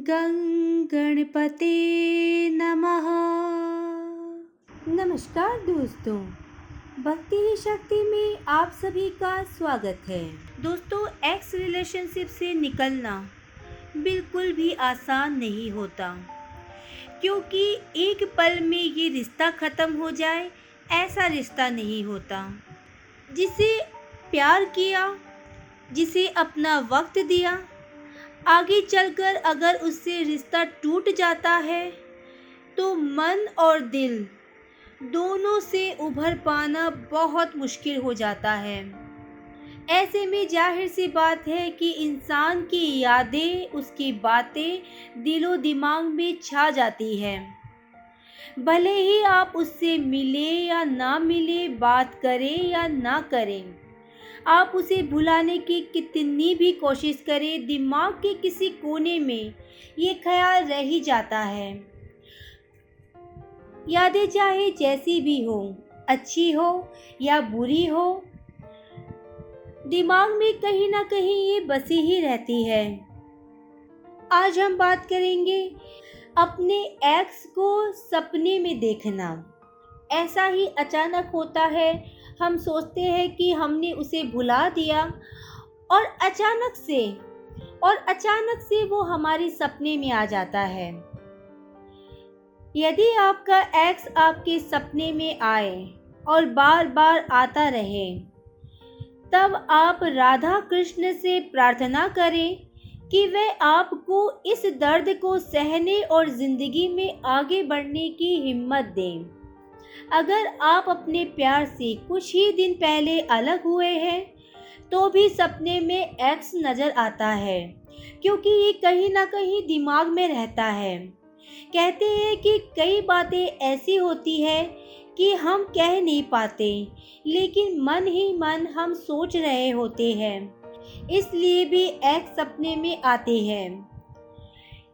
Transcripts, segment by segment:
गणपते नमः। नमस्कार दोस्तों, भक्ति ही शक्ति में आप सभी का स्वागत है। दोस्तों एक्स रिलेशनशिप से निकलना बिल्कुल भी आसान नहीं होता, क्योंकि एक पल में ये रिश्ता ख़त्म हो जाए, ऐसा रिश्ता नहीं होता। जिसे प्यार किया, जिसे अपना वक्त दिया आगे चलकर अगर उससे रिश्ता टूट जाता है तो मन और दिल दोनों से उभर पाना बहुत मुश्किल हो जाता है। ऐसे में ज़ाहिर सी बात है कि इंसान की यादें, उसकी बातें दिलो दिमाग में छा जाती है। भले ही आप उससे मिले या ना मिले, बात करें या ना करें आप उसे भुलाने की कितनी भी कोशिश करें, दिमाग के किसी कोने में ये ख्याल रह ही जाता है। यादें चाहे जैसी भी हो, अच्छी हो या बुरी हो, दिमाग में कहीं ना कहीं ये बसी ही रहती है। आज हम बात करेंगे अपने एक्स को सपने में देखना। ऐसा ही अचानक होता है हम सोचते हैं कि हमने उसे भुला दिया और अचानक से, और अचानक से वो हमारे सपने में आ जाता है। यदि आपका एक्स आपके सपने में आए और बार बार आता रहे, तब आप राधा कृष्ण से प्रार्थना करें कि वे आपको इस दर्द को सहने और ज़िंदगी में आगे बढ़ने की हिम्मत दें। अगर आप अपने प्यार से कुछ ही दिन पहले अलग हुए हैं तो भी सपने में एक्स नज़र आता है, क्योंकि ये कहीं ना कहीं दिमाग में रहता है। कहते हैं कि कई बातें ऐसी होती है कि हम कह नहीं पाते, लेकिन मन ही मन हम सोच रहे होते हैं। इसलिए भी एक्स सपने में आते हैं।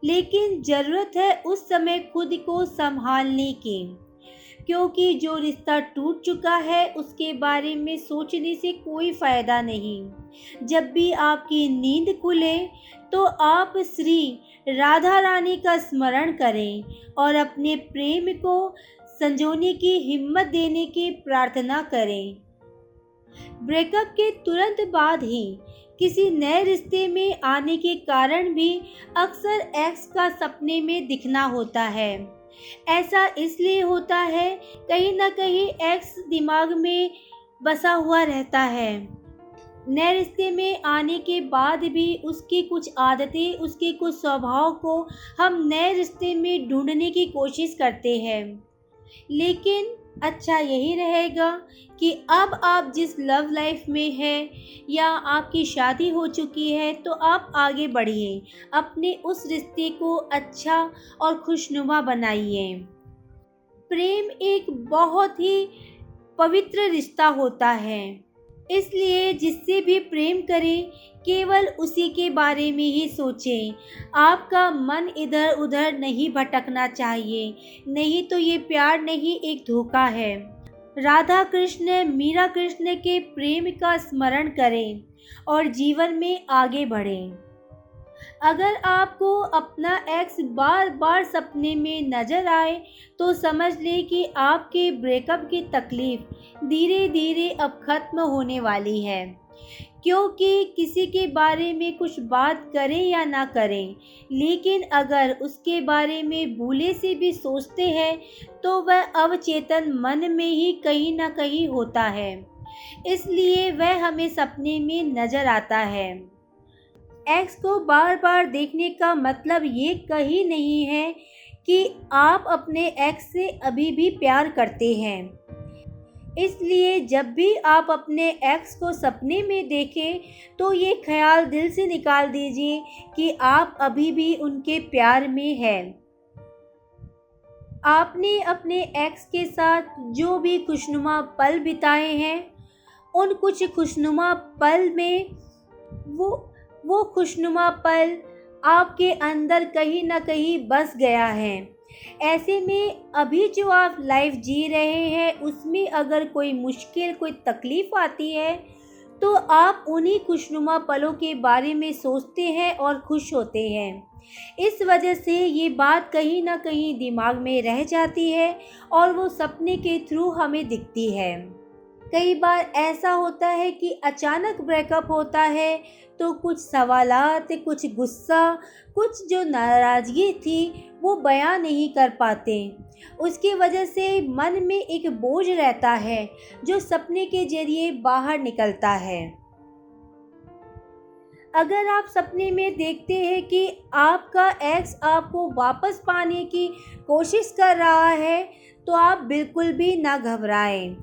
लेकिन ज़रूरत है उस समय खुद को संभालने की। क्योंकि जो रिश्ता टूट चुका है, उसके बारे में सोचने से कोई फ़ायदा नहीं। जब भी आपकी नींद खुले तो आप श्री राधा रानी का स्मरण करें और अपने प्रेम को संजोने की हिम्मत देने की प्रार्थना करें। ब्रेकअप के तुरंत बाद ही किसी नए रिश्ते में आने के कारण भी अक्सर एक्स का सपने में दिखना होता है। ऐसा इसलिए होता है, कहीं ना कहीं एक्स दिमाग में बसा हुआ रहता है। नए रिश्ते में आने के बाद भी उसकी कुछ आदतें, उसके कुछ स्वभाव को हम नए रिश्ते में ढूँढने की कोशिश करते हैं। लेकिन अच्छा यही रहेगा कि अब आप जिस लव लाइफ में हैं या आपकी शादी हो चुकी है तो आप आगे बढ़िए, अपने उस रिश्ते को अच्छा और खुशनुमा बनाइए। प्रेम एक बहुत ही पवित्र रिश्ता होता है। इसलिए जिससे भी प्रेम करें, केवल उसी के बारे में ही सोचें। आपका मन इधर उधर नहीं भटकना चाहिए, नहीं तो ये प्यार नहीं एक धोखा है। राधा कृष्ण मीरा कृष्ण के प्रेम का स्मरण करें और जीवन में आगे बढ़ें। अगर आपको अपना एक्स बार बार सपने में नज़र आए तो समझ लें कि आपके ब्रेकअप की तकलीफ़ धीरे धीरे अब ख़त्म होने वाली है। क्योंकि किसी के बारे में कुछ बात करें या ना करें, लेकिन अगर उसके बारे में भूले से भी सोचते हैं तो वह अवचेतन मन में ही कहीं ना कहीं होता है। इसलिए वह हमें सपने में नज़र आता है। एक्स को बार बार देखने का मतलब ये कहीं नहीं है कि आप अपने एक्स से अभी भी प्यार करते हैं। इसलिए जब भी आप अपने एक्स को सपने में देखें तो ये ख्याल दिल से निकाल दीजिए कि आप अभी भी उनके प्यार में हैं। आपने अपने एक्स के साथ जो भी खुशनुमा पल बिताए हैं, उन कुछ खुशनुमा पल में वो वो खुशनुमा पल आपके अंदर कहीं ना कहीं बस गया है। ऐसे में अभी जो आप लाइफ जी रहे हैं, उसमें अगर कोई मुश्किल, कोई तकलीफ़ आती है तो आप उन्हीं खुशनुमा पलों के बारे में सोचते हैं और खुश होते हैं। इस वजह से ये बात कहीं ना कहीं दिमाग में रह जाती है और वो सपने के थ्रू हमें दिखती है। कई बार ऐसा होता है कि अचानक ब्रेकअप होता है तो कुछ सवालात, कुछ गुस्सा, कुछ जो नाराज़गी थी, वो बयां नहीं कर पाते। उसकी वजह से मन में एक बोझ रहता है, जो सपने के ज़रिए बाहर निकलता है। अगर आप सपने में देखते हैं कि आपका एक्स आपको वापस पाने की कोशिश कर रहा है तो आप बिल्कुल भी ना घबराएँ।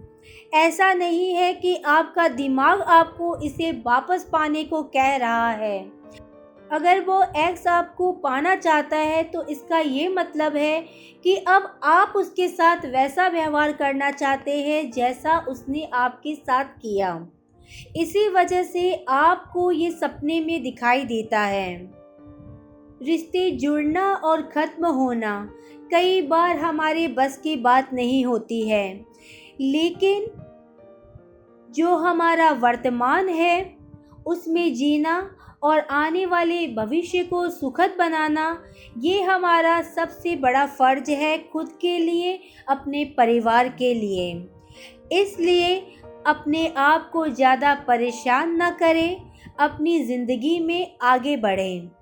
ऐसा नहीं है कि आपका दिमाग आपको इसे वापस पाने को कह रहा है। अगर वो एक्स आपको पाना चाहता है तो इसका ये मतलब है कि अब आप उसके साथ वैसा व्यवहार करना चाहते हैं जैसा उसने आपके साथ किया। इसी वजह से आपको ये सपने में दिखाई देता है। रिश्ते जुड़ना और ख़त्म होना कई बार हमारे बस की बात नहीं होती है। लेकिन जो हमारा वर्तमान है, उसमें जीना और आने वाले भविष्य को सुखद बनाना, ये हमारा सबसे बड़ा फ़र्ज़ है खुद के लिए, अपने परिवार के लिए। इसलिए अपने आप को ज़्यादा परेशान न करें, अपनी ज़िंदगी में आगे बढ़ें।